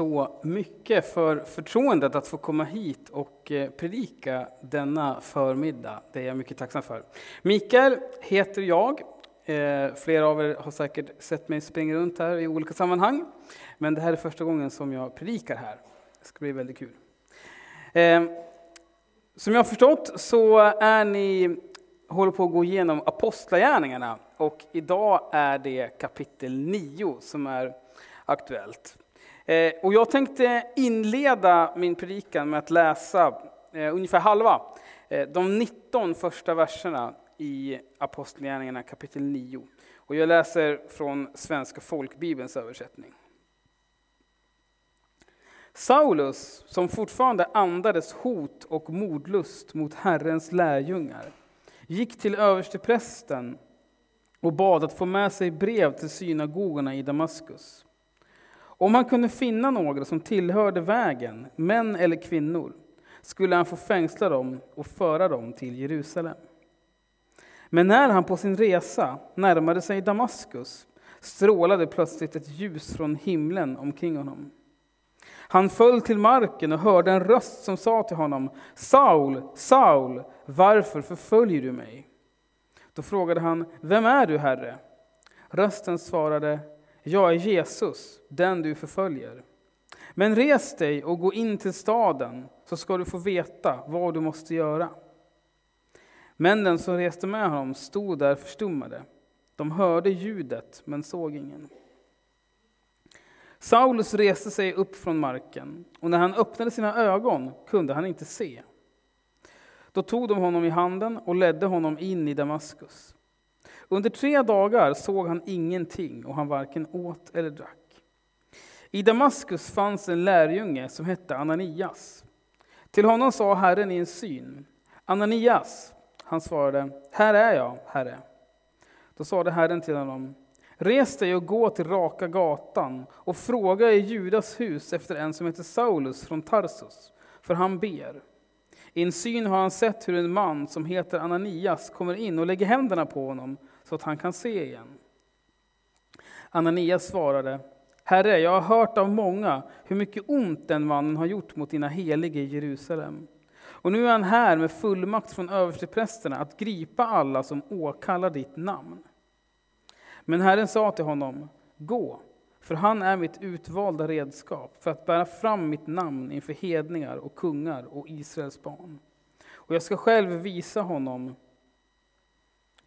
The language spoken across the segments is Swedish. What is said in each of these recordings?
så mycket för förtroendet att få komma hit och eh, predika denna förmiddag. Det är jag mycket tacksam för. Mikael heter jag. Eh, flera av er har säkert sett mig springa runt här i olika sammanhang. Men det här är första gången som jag predikar här. Det ska bli väldigt kul. Eh, som jag har förstått så är ni håller på att gå igenom Apostlagärningarna och idag är det kapitel 9 som är aktuellt. Eh, och jag tänkte inleda min predikan med att läsa eh, ungefär halva, eh, de 19 första verserna i Apostlagärningarna kapitel 9. Och jag läser från Svenska folkbibelns översättning. Saulus, som fortfarande andades hot och mordlust mot Herrens lärjungar, gick till översteprästen och bad att få med sig brev till synagogorna i Damaskus. Om han kunde finna några som tillhörde vägen, män eller kvinnor, skulle han få fängsla dem och föra dem till Jerusalem. Men när han på sin resa närmade sig Damaskus strålade plötsligt ett ljus från himlen omkring honom. Han föll till marken och hörde en röst som sa till honom Saul, Saul, varför förföljer du mig? Då frågade han, vem är du, Herre? Rösten svarade, jag är Jesus, den du förföljer. Men res dig och gå in till staden, så ska du få veta vad du måste göra. Men den som reste med honom stod där förstummade. De hörde ljudet, men såg ingen. Saulus reste sig upp från marken, och när han öppnade sina ögon kunde han inte se. Då tog de honom i handen och ledde honom in i Damaskus. Under tre dagar såg han ingenting och han varken åt eller drack. I Damaskus fanns en lärjunge som hette Ananias. Till honom sa Herren i en syn, Ananias. Han svarade, här är jag, Herre. Då sade Herren till honom, res dig och gå till raka gatan och fråga i Judas hus efter en som heter Saulus från Tarsus, för han ber. I en syn har han sett hur en man som heter Ananias kommer in och lägger händerna på honom så att han kan se igen. Ananias svarade, Herre, jag har hört av många hur mycket ont den mannen har gjort mot dina heliga i Jerusalem. Och nu är han här med fullmakt från översteprästerna att gripa alla som åkallar ditt namn. Men Herren sa till honom, gå, för han är mitt utvalda redskap för att bära fram mitt namn inför hedningar och kungar och Israels barn. Och jag ska själv visa honom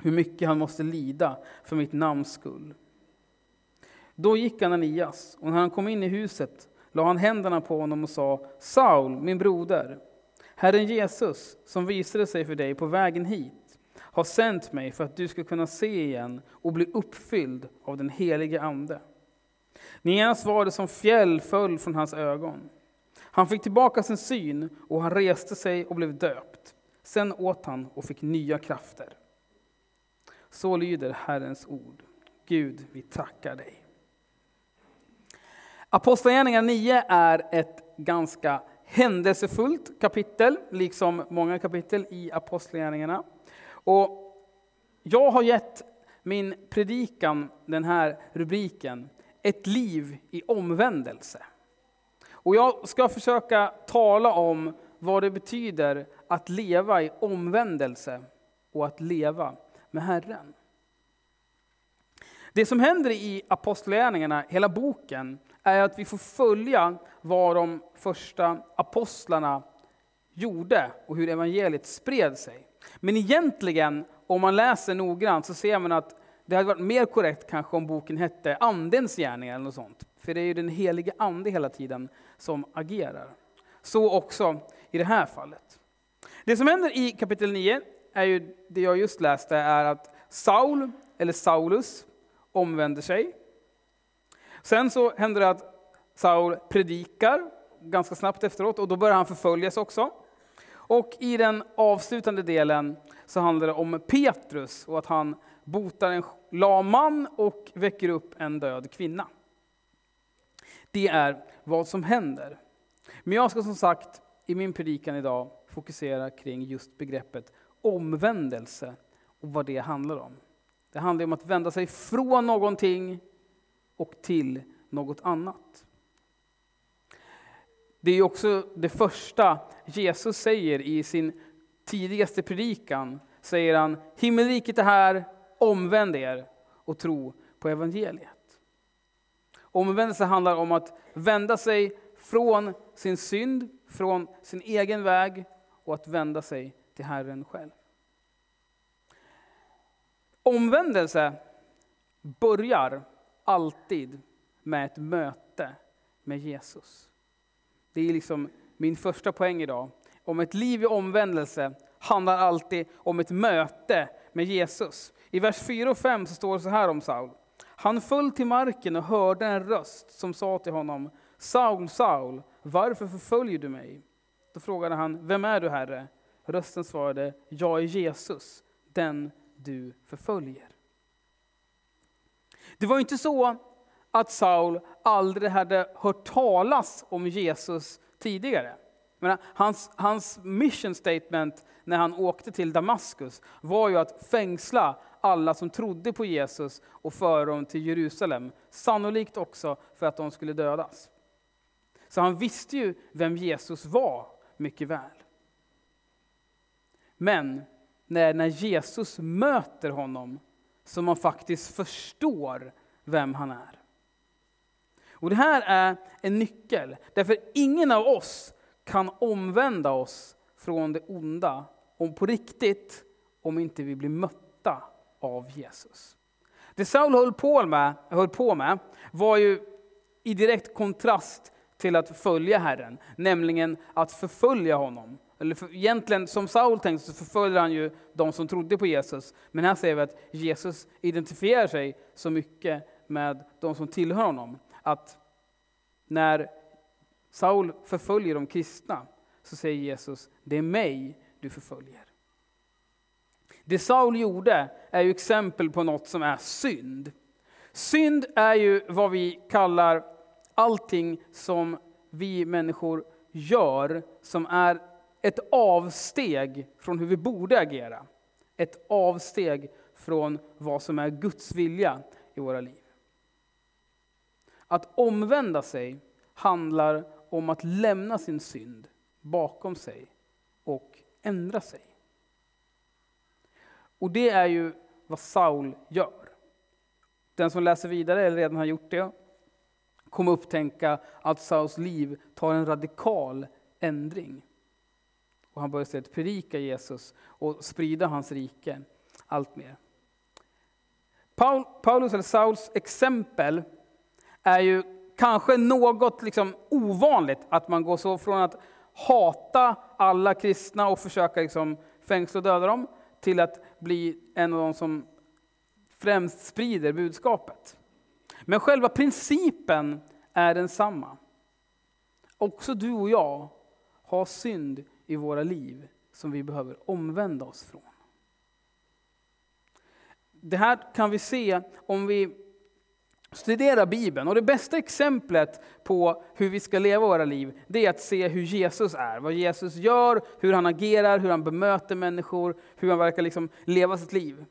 hur mycket han måste lida för mitt namns skull. Då gick Ananias, och när han kom in i huset la han händerna på honom och sa Saul, min broder, Herren Jesus, som visade sig för dig på vägen hit, har sänt mig för att du ska kunna se igen och bli uppfylld av den helige Ande. Genast var det som fjäll föll från hans ögon. Han fick tillbaka sin syn och han reste sig och blev döpt. Sen åt han och fick nya krafter. Så lyder Herrens ord. Gud, vi tackar dig. Apostlagärningarna 9 är ett ganska händelsefullt kapitel, liksom många kapitel i Apostlagärningarna. Och jag har gett min predikan den här rubriken, Ett liv i omvändelse. Och jag ska försöka tala om vad det betyder att leva i omvändelse och att leva med Herren. Det som händer i Apostlagärningarna, hela boken, är att vi får följa vad de första apostlarna gjorde och hur evangeliet spred sig. Men egentligen, om man läser noggrant, så ser man att det hade varit mer korrekt kanske om boken hette Andens gärningar eller något sånt. För det är ju den helige Ande hela tiden som agerar. Så också i det här fallet. Det som händer i kapitel 9 är ju det jag just läste, är att Saul, eller Saulus, omvänder sig. Sen så händer det att Saul predikar ganska snabbt efteråt och då börjar han förföljas också. Och i den avslutande delen så handlar det om Petrus och att han botar en lam man och väcker upp en död kvinna. Det är vad som händer. Men jag ska som sagt i min predikan idag fokusera kring just begreppet omvändelse och vad det handlar om. Det handlar om att vända sig från någonting och till något annat. Det är också det första Jesus säger i sin tidigaste predikan. Säger han, himmelriket är här, omvänd er och tro på evangeliet. Omvändelse handlar om att vända sig från sin synd, från sin egen väg och att vända sig till Herren själv. Omvändelse börjar alltid med ett möte med Jesus. Det är liksom min första poäng idag. Om ett liv i omvändelse handlar alltid om ett möte med Jesus. I vers 4 och 5 så står det så här om Saul. Han föll till marken och hörde en röst som sa till honom, Saul, Saul, varför förföljer du mig? Då frågade han, vem är du Herre? Rösten svarade, jag är Jesus, den du förföljer. Det var inte så att Saul aldrig hade hört talas om Jesus tidigare. Men hans, hans mission statement när han åkte till Damaskus var ju att fängsla alla som trodde på Jesus och föra dem till Jerusalem. Sannolikt också för att de skulle dödas. Så han visste ju vem Jesus var mycket väl. Men när, när Jesus möter honom som man faktiskt förstår vem han är. Och Det här är en nyckel, därför ingen av oss kan omvända oss från det onda om på riktigt, om inte vi blir mötta av Jesus. Det Saul höll på med, höll på med var ju i direkt kontrast till att följa Herren, nämligen att förfölja honom. Eller för, egentligen, som Saul tänkte, så förföljer han ju de som trodde på Jesus. Men här ser vi att Jesus identifierar sig så mycket med de som tillhör honom. Att när Saul förföljer de kristna, så säger Jesus, det är mig du förföljer. Det Saul gjorde är ju exempel på något som är synd. Synd är ju vad vi kallar allting som vi människor gör som är ett avsteg från hur vi borde agera. Ett avsteg från vad som är Guds vilja i våra liv. Att omvända sig handlar om att lämna sin synd bakom sig och ändra sig. Och det är ju vad Saul gör. Den som läser vidare, eller redan har gjort det, kommer upptänka att Sauls liv tar en radikal ändring. Och han börjar istället predika Jesus och sprida hans rike allt mer. Paul, Paulus, eller Sauls exempel, är ju kanske något liksom ovanligt, att man går så från att hata alla kristna och försöka liksom fängsla och döda dem, till att bli en av de som främst sprider budskapet. Men själva principen är densamma. Också du och jag har synd i våra liv som vi behöver omvända oss från. Det här kan vi se om vi studerar Bibeln. Och det bästa exemplet på hur vi ska leva våra liv, det är att se hur Jesus är. Vad Jesus gör, hur han agerar, hur han bemöter människor, hur han verkar liksom leva sitt liv.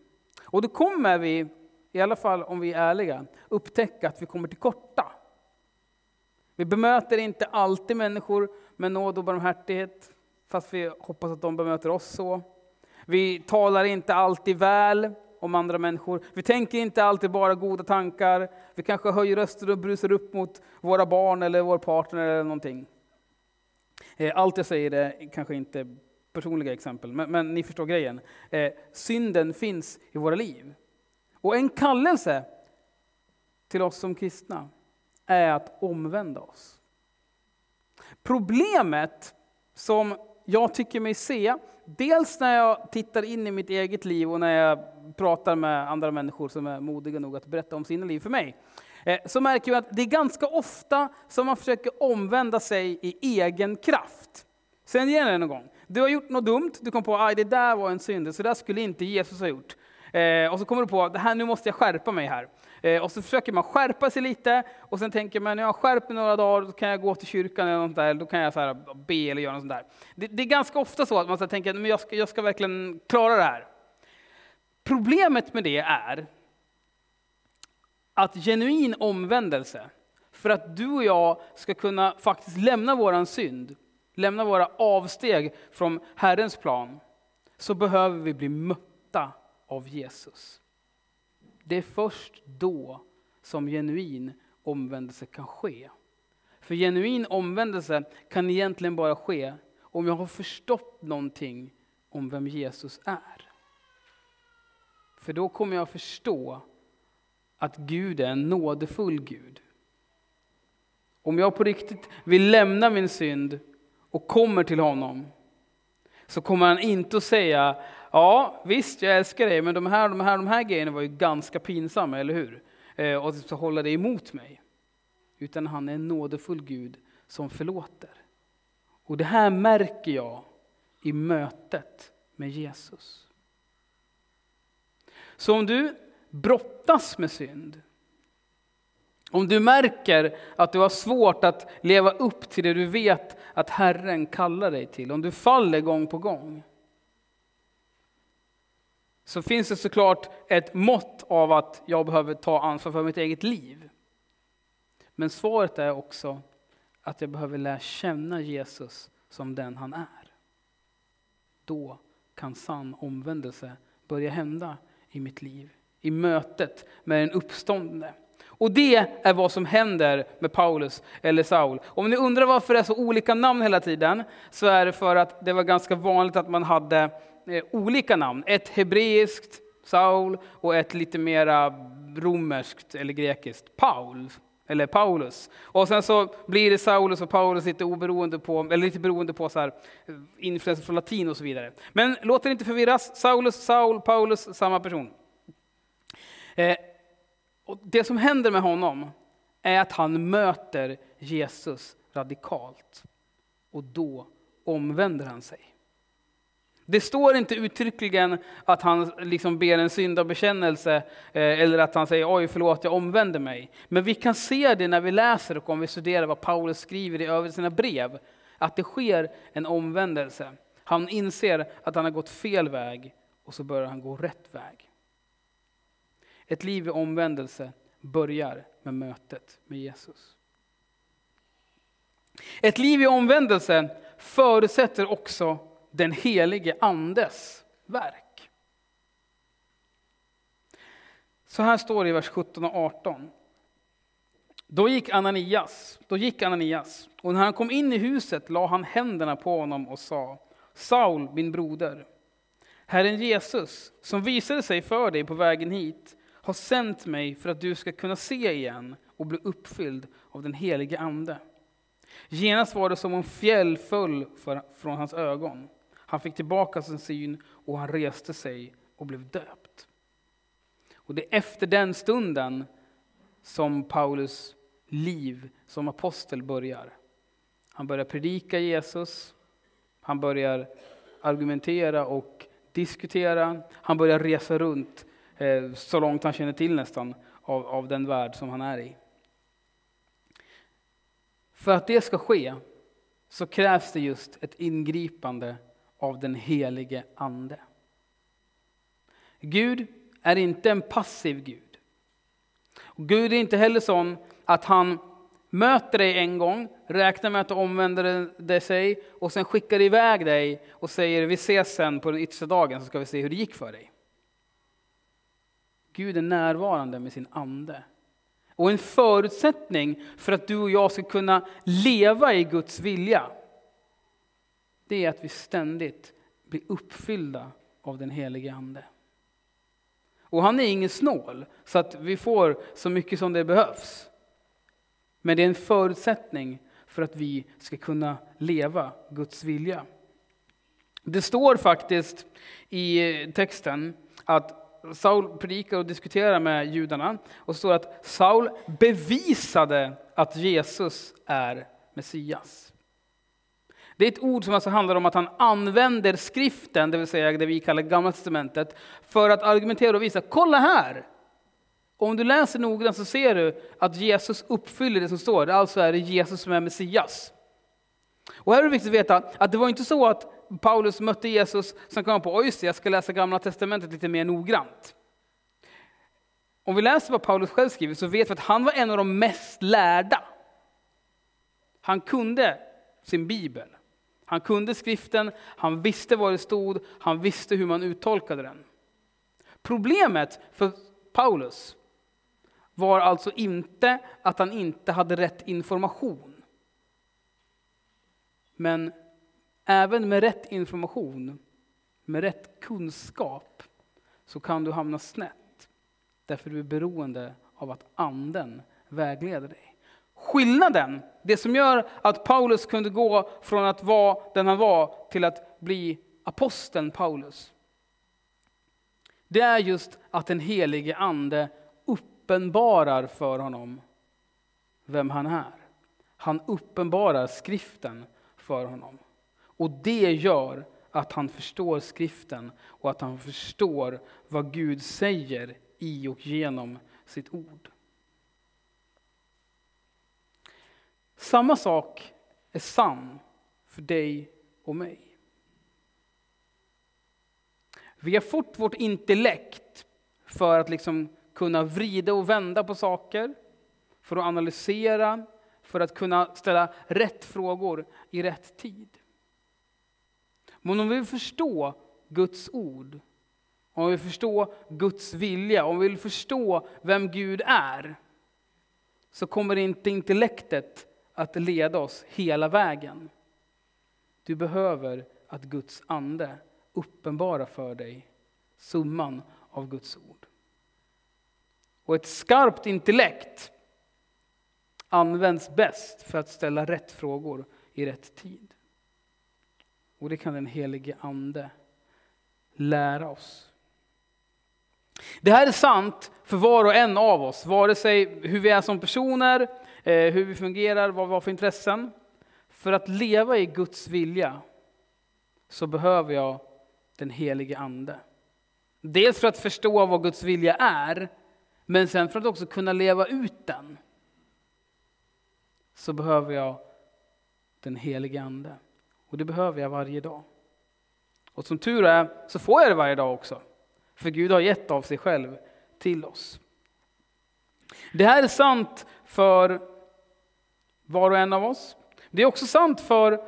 Och då kommer vi, i alla fall om vi är ärliga, upptäcka att vi kommer till korta. Vi bemöter inte alltid människor med nåd och barmhärtighet, fast vi hoppas att de bemöter oss så. Vi talar inte alltid väl om andra människor. Vi tänker inte alltid bara goda tankar. Vi kanske höjer röster och brusar upp mot våra barn eller vår partner eller någonting. Eh, allt jag säger är kanske inte personliga exempel, men, men ni förstår grejen. Eh, synden finns i våra liv. Och en kallelse till oss som kristna är att omvända oss. Problemet som jag tycker mig se, dels när jag tittar in i mitt eget liv och när jag pratar med andra människor som är modiga nog att berätta om sina liv för mig, eh, så märker jag att det är ganska ofta som man försöker omvända sig i egen kraft. Sen igen det någon gång. Du har gjort något dumt, du kom på att det där var en synd, så där skulle inte Jesus ha gjort. Eh, och så kommer du på att nu måste jag skärpa mig här. Eh, och så försöker man skärpa sig lite och sen tänker man när jag har skärpt mig några dagar, då kan jag gå till kyrkan eller något där, då kan jag så här, be eller göra något sånt där. Det, det är ganska ofta så att man så tänker men jag ska, jag ska verkligen klara det här. Problemet med det är att genuin omvändelse för att du och jag ska kunna faktiskt lämna våran synd, lämna våra avsteg från Herrens plan, så behöver vi bli mötta av Jesus. Det är först då som genuin omvändelse kan ske. För genuin omvändelse kan egentligen bara ske om jag har förstått någonting om vem Jesus är. För då kommer jag förstå att Gud är en nådefull Gud. Om jag på riktigt vill lämna min synd och kommer till honom så kommer han inte att säga ja visst jag älskar dig men de här, de här, de här grejerna var ju ganska pinsamma, eller hur? Eh, och så hålla det emot mig. Utan han är en nådefull Gud som förlåter. Och det här märker jag i mötet med Jesus. Så om du brottas med synd, om du märker att du har svårt att leva upp till det du vet att Herren kallar dig till, om du faller gång på gång, så finns det såklart ett mått av att jag behöver ta ansvar för mitt eget liv. Men svaret är också att jag behöver lära känna Jesus som den han är. Då kan sann omvändelse börja hända i mitt liv, i mötet med den uppståndne. Och det är vad som händer med Paulus eller Saul. Om ni undrar varför det är så olika namn hela tiden, så är det för att det var ganska vanligt att man hade Eh, olika namn. Ett hebreiskt, Saul, och ett lite mera romerskt eller grekiskt, Paul eller Paulus. Och sen så blir det Saulus och Paulus lite oberoende på, eller lite beroende på så här, eh, influenser från latin och så vidare. Men låt er inte förvirras, Saulus, Saul, Paulus, samma person. Eh, och det som händer med honom är att han möter Jesus radikalt. Och då omvänder han sig. Det står inte uttryckligen att han liksom ber en syndabekännelse eh, eller att han säger oj förlåt jag omvänder mig. Men vi kan se det när vi läser och om vi studerar vad Paulus skriver i övrigt sina brev. Att det sker en omvändelse. Han inser att han har gått fel väg och så börjar han gå rätt väg. Ett liv i omvändelse börjar med mötet med Jesus. Ett liv i omvändelse förutsätter också den helige Andes verk. Så här står det i vers 17 och 18. Då gick Ananias, då gick Ananias, och när han kom in i huset la han händerna på honom och sa Saul, min broder, Herren Jesus, som visade sig för dig på vägen hit, har sänt mig för att du ska kunna se igen och bli uppfylld av den helige Ande. Genast var det som om fjäll föll från hans ögon. Han fick tillbaka sin syn och han reste sig och blev döpt. Och det är efter den stunden som Paulus liv som apostel börjar. Han börjar predika Jesus, han börjar argumentera och diskutera, han börjar resa runt eh, så långt han känner till nästan av, av den värld som han är i. För att det ska ske så krävs det just ett ingripande av den helige Ande. Gud är inte en passiv Gud. Och Gud är inte heller sån att han möter dig en gång, räknar med att du omvänder sig och sen skickar iväg dig och säger vi ses sen på den yttersta dagen så ska vi se hur det gick för dig. Gud är närvarande med sin ande. Och en förutsättning för att du och jag ska kunna leva i Guds vilja, det är att vi ständigt blir uppfyllda av den helige Ande. Och han är ingen snål, så att vi får så mycket som det behövs. Men det är en förutsättning för att vi ska kunna leva Guds vilja. Det står faktiskt i texten att Saul predikar och diskuterar med judarna och står att Saul bevisade att Jesus är Messias. Det är ett ord som alltså handlar om att han använder skriften, det vill säga det vi kallar Gamla Testamentet, för att argumentera och visa, kolla här! Om du läser noggrant så ser du att Jesus uppfyller det som står, alltså är det Jesus som är Messias. Och här är det viktigt att veta att det var inte så att Paulus mötte Jesus, som kom på, just det, jag ska läsa Gamla Testamentet lite mer noggrant. Om vi läser vad Paulus själv skriver så vet vi att han var en av de mest lärda Han kunde sin bibel. Han kunde skriften, han visste vad det stod, han visste hur man uttolkade den. Problemet för Paulus var alltså inte att han inte hade rätt information. Men även med rätt information, med rätt kunskap, så kan du hamna snett. Därför du är beroende av att anden vägleder dig. Skillnaden, det som gör att Paulus kunde gå från att vara den han var till att bli aposteln Paulus, det är just att den helige ande uppenbarar för honom vem han är. Han uppenbarar skriften för honom. Och det gör att han förstår skriften och att han förstår vad Gud säger i och genom sitt ord. Samma sak är sann för dig och mig. Vi har fått vårt intellekt för att liksom kunna vrida och vända på saker, för att analysera, för att kunna ställa rätt frågor i rätt tid. Men om vi vill förstå Guds ord, om vi vill förstå Guds vilja, om vi vill förstå vem Gud är, så kommer inte intellektet att leda oss hela vägen. Du behöver att Guds ande uppenbarar för dig summan av Guds ord. Och ett skarpt intellekt används bäst för att ställa rätt frågor i rätt tid. Och det kan den helige Ande lära oss. Det här är sant för var och en av oss, vare sig hur vi är som personer, Eh, hur vi fungerar, vad vi har för intressen. För att leva i Guds vilja så behöver jag den helige Ande. Dels för att förstå vad Guds vilja är, men sen för att också kunna leva ut den. Så behöver jag den helige Ande. Och det behöver jag varje dag. Och som tur är så får jag det varje dag också. För Gud har gett av sig själv till oss. Det här är sant för var och en av oss. Det är också sant för,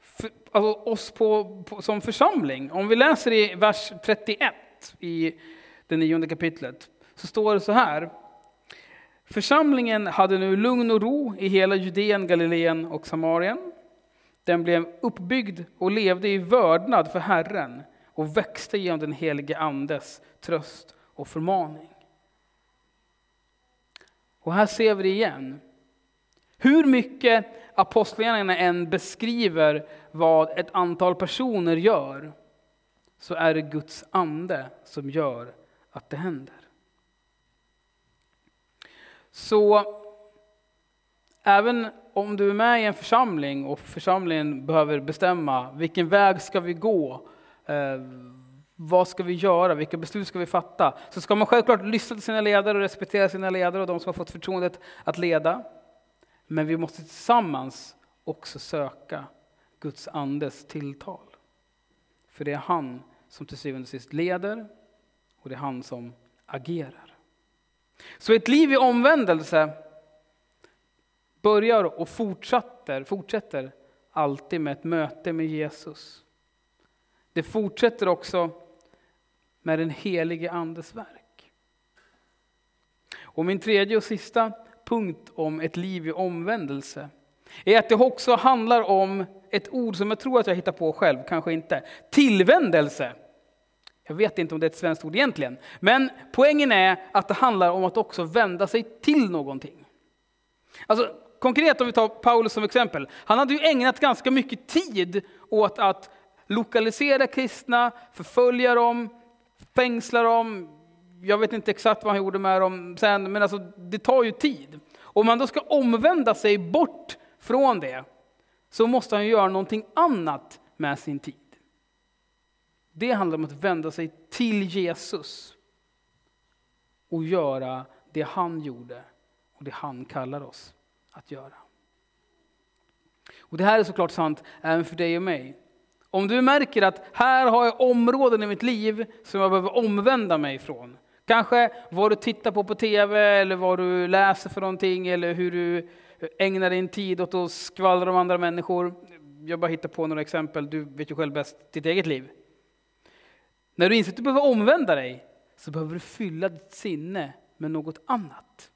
för alltså oss på, på, som församling. Om vi läser i vers 31 i det nionde kapitlet så står det så här. Församlingen hade nu lugn och ro i hela Judeen, Galileen och Samarien. Den blev uppbyggd och levde i vördnad för Herren och växte genom den helige Andes tröst och förmaning. Och här ser vi det igen. Hur mycket apostlagärningarna än beskriver vad ett antal personer gör, så är det Guds ande som gör att det händer. Så även om du är med i en församling och församlingen behöver bestämma vilken väg ska vi gå, eh, vad ska vi göra, vilka beslut ska vi fatta, så ska man självklart lyssna till sina ledare och respektera sina ledare och de som har fått förtroendet att leda. Men vi måste tillsammans också söka Guds andes tilltal. För det är han som till syvende och sist leder och det är han som agerar. Så ett liv i omvändelse börjar och fortsätter, fortsätter alltid med ett möte med Jesus. Det fortsätter också med den helige Andes verk. Och min tredje och sista punkt om ett liv i omvändelse är att det också handlar om ett ord som jag tror att jag hittar på själv, kanske inte. Tillvändelse. Jag vet inte om det är ett svenskt ord egentligen. Men poängen är att det handlar om att också vända sig till någonting. Alltså, konkret om vi tar Paulus som exempel. Han hade ju ägnat ganska mycket tid åt att lokalisera kristna, förfölja dem, fängsla dem. Jag vet inte exakt vad han gjorde med dem sen, men alltså, det tar ju tid. Om man då ska omvända sig bort från det, så måste han göra någonting annat med sin tid. Det handlar om att vända sig till Jesus och göra det han gjorde och det han kallar oss att göra. Och Det här är såklart sant även för dig och mig. Om du märker att här har jag områden i mitt liv som jag behöver omvända mig ifrån. Kanske vad du tittar på på tv, eller vad du läser för någonting, eller hur du ägnar din tid åt att skvallra om andra människor. Jag bara hittar på några exempel, du vet ju själv bäst ditt eget liv. När du inser att du behöver omvända dig så behöver du fylla ditt sinne med något annat.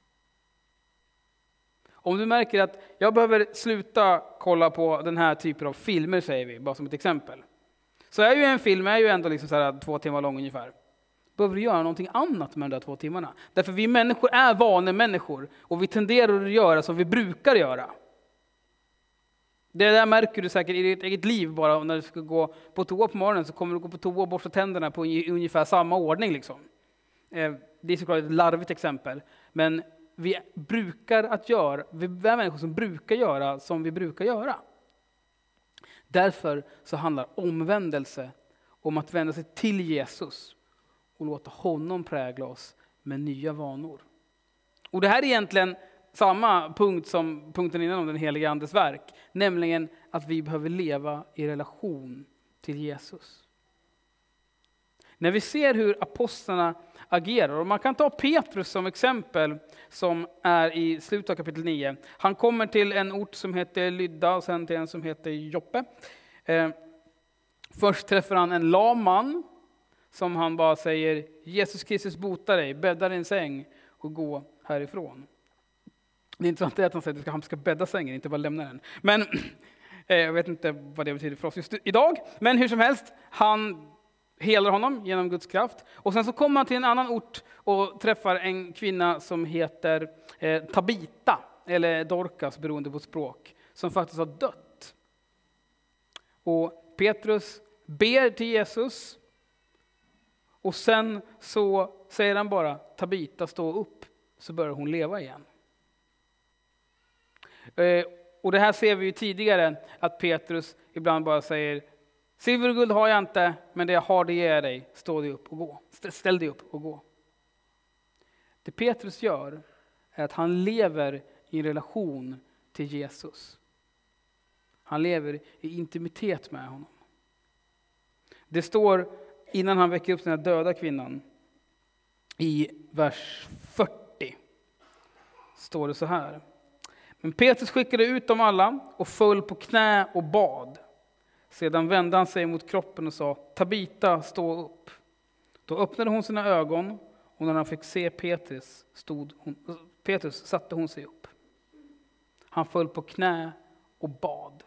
Om du märker att jag behöver sluta kolla på den här typen av filmer, säger vi, bara som ett exempel. Så är ju en film är ju ändå liksom så här två timmar lång ungefär. Behöver du göra någonting annat med de där två timmarna. Därför vi människor är vanemänniskor och vi tenderar att göra som vi brukar göra. Det där märker du säkert i ditt eget liv bara när du ska gå på toa på morgonen så kommer du gå på toa och borsta tänderna på ungefär samma ordning. Liksom. Eh, det är såklart ett larvigt exempel, men vi brukar att göra, vi är människor som brukar göra som vi brukar göra. Därför så handlar omvändelse om att vända sig till Jesus och låta honom prägla oss med nya vanor. Och det här är egentligen samma punkt som punkten innan om den heliga Andes verk, nämligen att vi behöver leva i relation till Jesus. När vi ser hur apostlarna agerar, och man kan ta Petrus som exempel, som är i slutet av kapitel 9. Han kommer till en ort som heter Lydda och sen till en som heter Joppe. Eh, först träffar han en lam man som han bara säger Jesus Kristus bota dig, bädda din säng och gå härifrån. Det intressanta är att han säger att han ska bädda sängen, inte bara lämna den. Men eh, jag vet inte vad det betyder för oss just idag. Men hur som helst, han helar honom genom Guds kraft. Och sen så kommer han till en annan ort och träffar en kvinna som heter eh, Tabita, eller Dorcas beroende på språk, som faktiskt har dött. Och Petrus ber till Jesus och sen så säger han bara Tabita stå upp, så börjar hon leva igen. Eh, och det här ser vi ju tidigare, att Petrus ibland bara säger Silver och guld har jag inte, men det jag har det ger jag dig. Stå dig upp och gå. Ställ dig upp och gå. Det Petrus gör är att han lever i en relation till Jesus. Han lever i intimitet med honom. Det står innan han väcker upp den här döda kvinnan i vers 40. Står det så här. Men Petrus skickade ut dem alla och föll på knä och bad. Sedan vände han sig mot kroppen och sa, Tabita, stå upp. Då öppnade hon sina ögon och när han fick se Petrus, stod hon, Petrus satte hon sig upp. Han föll på knä och bad.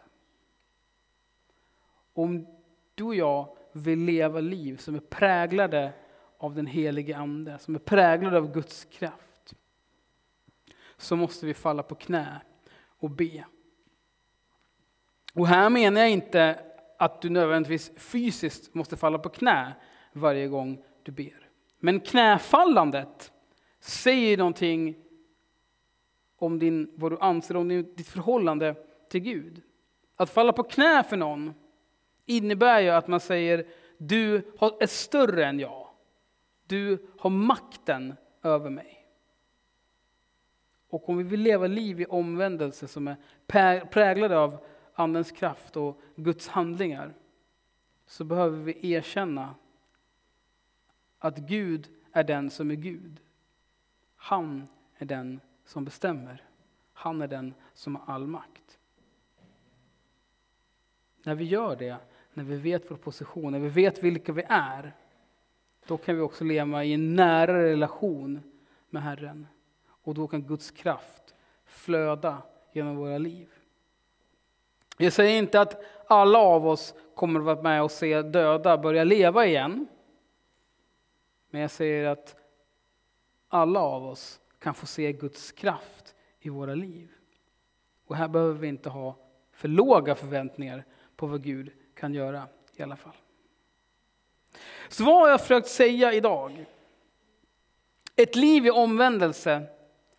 Om du och jag vill leva liv som är präglade av den helige Ande, som är präglade av Guds kraft, så måste vi falla på knä och be. Och här menar jag inte att du nödvändigtvis fysiskt måste falla på knä varje gång du ber. Men knäfallandet säger någonting om din, vad du anser om ditt förhållande till Gud. Att falla på knä för någon innebär ju att man säger du är större än jag. Du har makten över mig. Och om vi vill leva liv i omvändelse som är präglade av Andens kraft och Guds handlingar så behöver vi erkänna att Gud är den som är Gud. Han är den som bestämmer. Han är den som har all makt. När vi gör det, när vi vet vår position, när vi vet vilka vi är, då kan vi också leva i en nära relation med Herren. Och då kan Guds kraft flöda genom våra liv. Jag säger inte att alla av oss kommer att vara med och se döda börja leva igen. Men jag säger att alla av oss kan få se Guds kraft i våra liv. Och här behöver vi inte ha för låga förväntningar på vad Gud kan göra i alla fall. Så vad har jag försökt säga idag? Ett liv i omvändelse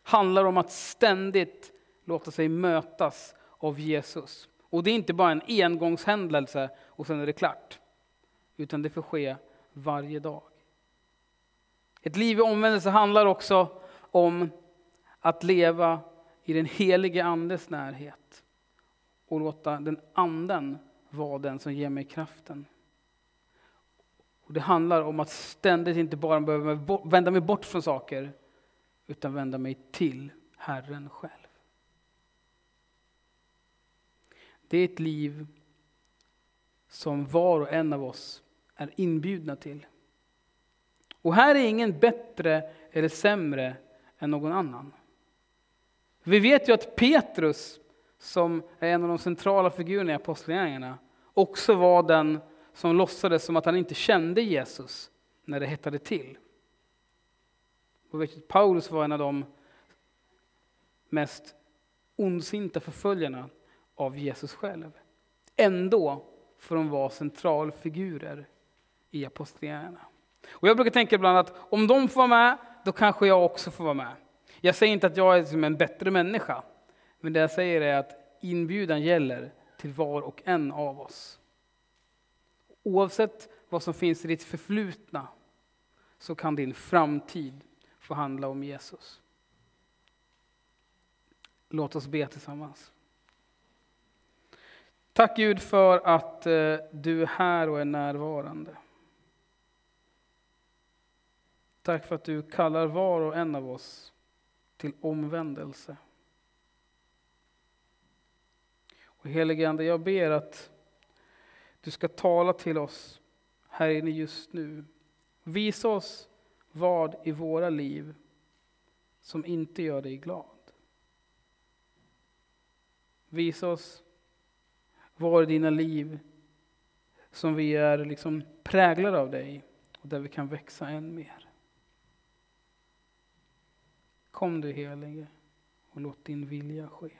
handlar om att ständigt låta sig mötas av Jesus. Och det är inte bara en engångshändelse och sen är det klart. Utan det får ske varje dag. Ett liv i omvändelse handlar också om att leva i den helige Andes närhet. Och låta den anden vara den som ger mig kraften. Och det handlar om att ständigt inte bara behöva vända mig bort från saker, utan vända mig till Herren själv. det är ett liv som var och en av oss är inbjudna till. Och här är ingen bättre eller sämre än någon annan. Vi vet ju att Petrus, som är en av de centrala figurerna i Apostlagärningarna, också var den som låtsades som att han inte kände Jesus när det hettade till. Och vet Paulus var en av de mest ondsinta förföljarna av Jesus själv. Ändå får de vara centralfigurer i Apostlagärningarna. Och jag brukar tänka ibland att om de får vara med, då kanske jag också får vara med. Jag säger inte att jag är som en bättre människa, men det jag säger är att inbjudan gäller till var och en av oss. Oavsett vad som finns i ditt förflutna så kan din framtid få handla om Jesus. Låt oss be tillsammans. Tack Gud för att eh, du är här och är närvarande. Tack för att du kallar var och en av oss till omvändelse. Och helige Ande, jag ber att du ska tala till oss här inne just nu. Visa oss vad i våra liv som inte gör dig glad. Visa oss var i dina liv som vi är liksom präglade av dig och där vi kan växa än mer. Kom du helige och låt din vilja ske.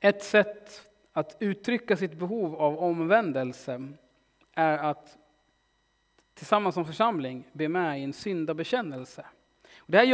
Ett sätt att uttrycka sitt behov av omvändelse är att tillsammans som församling be med i en syndabekännelse. Det här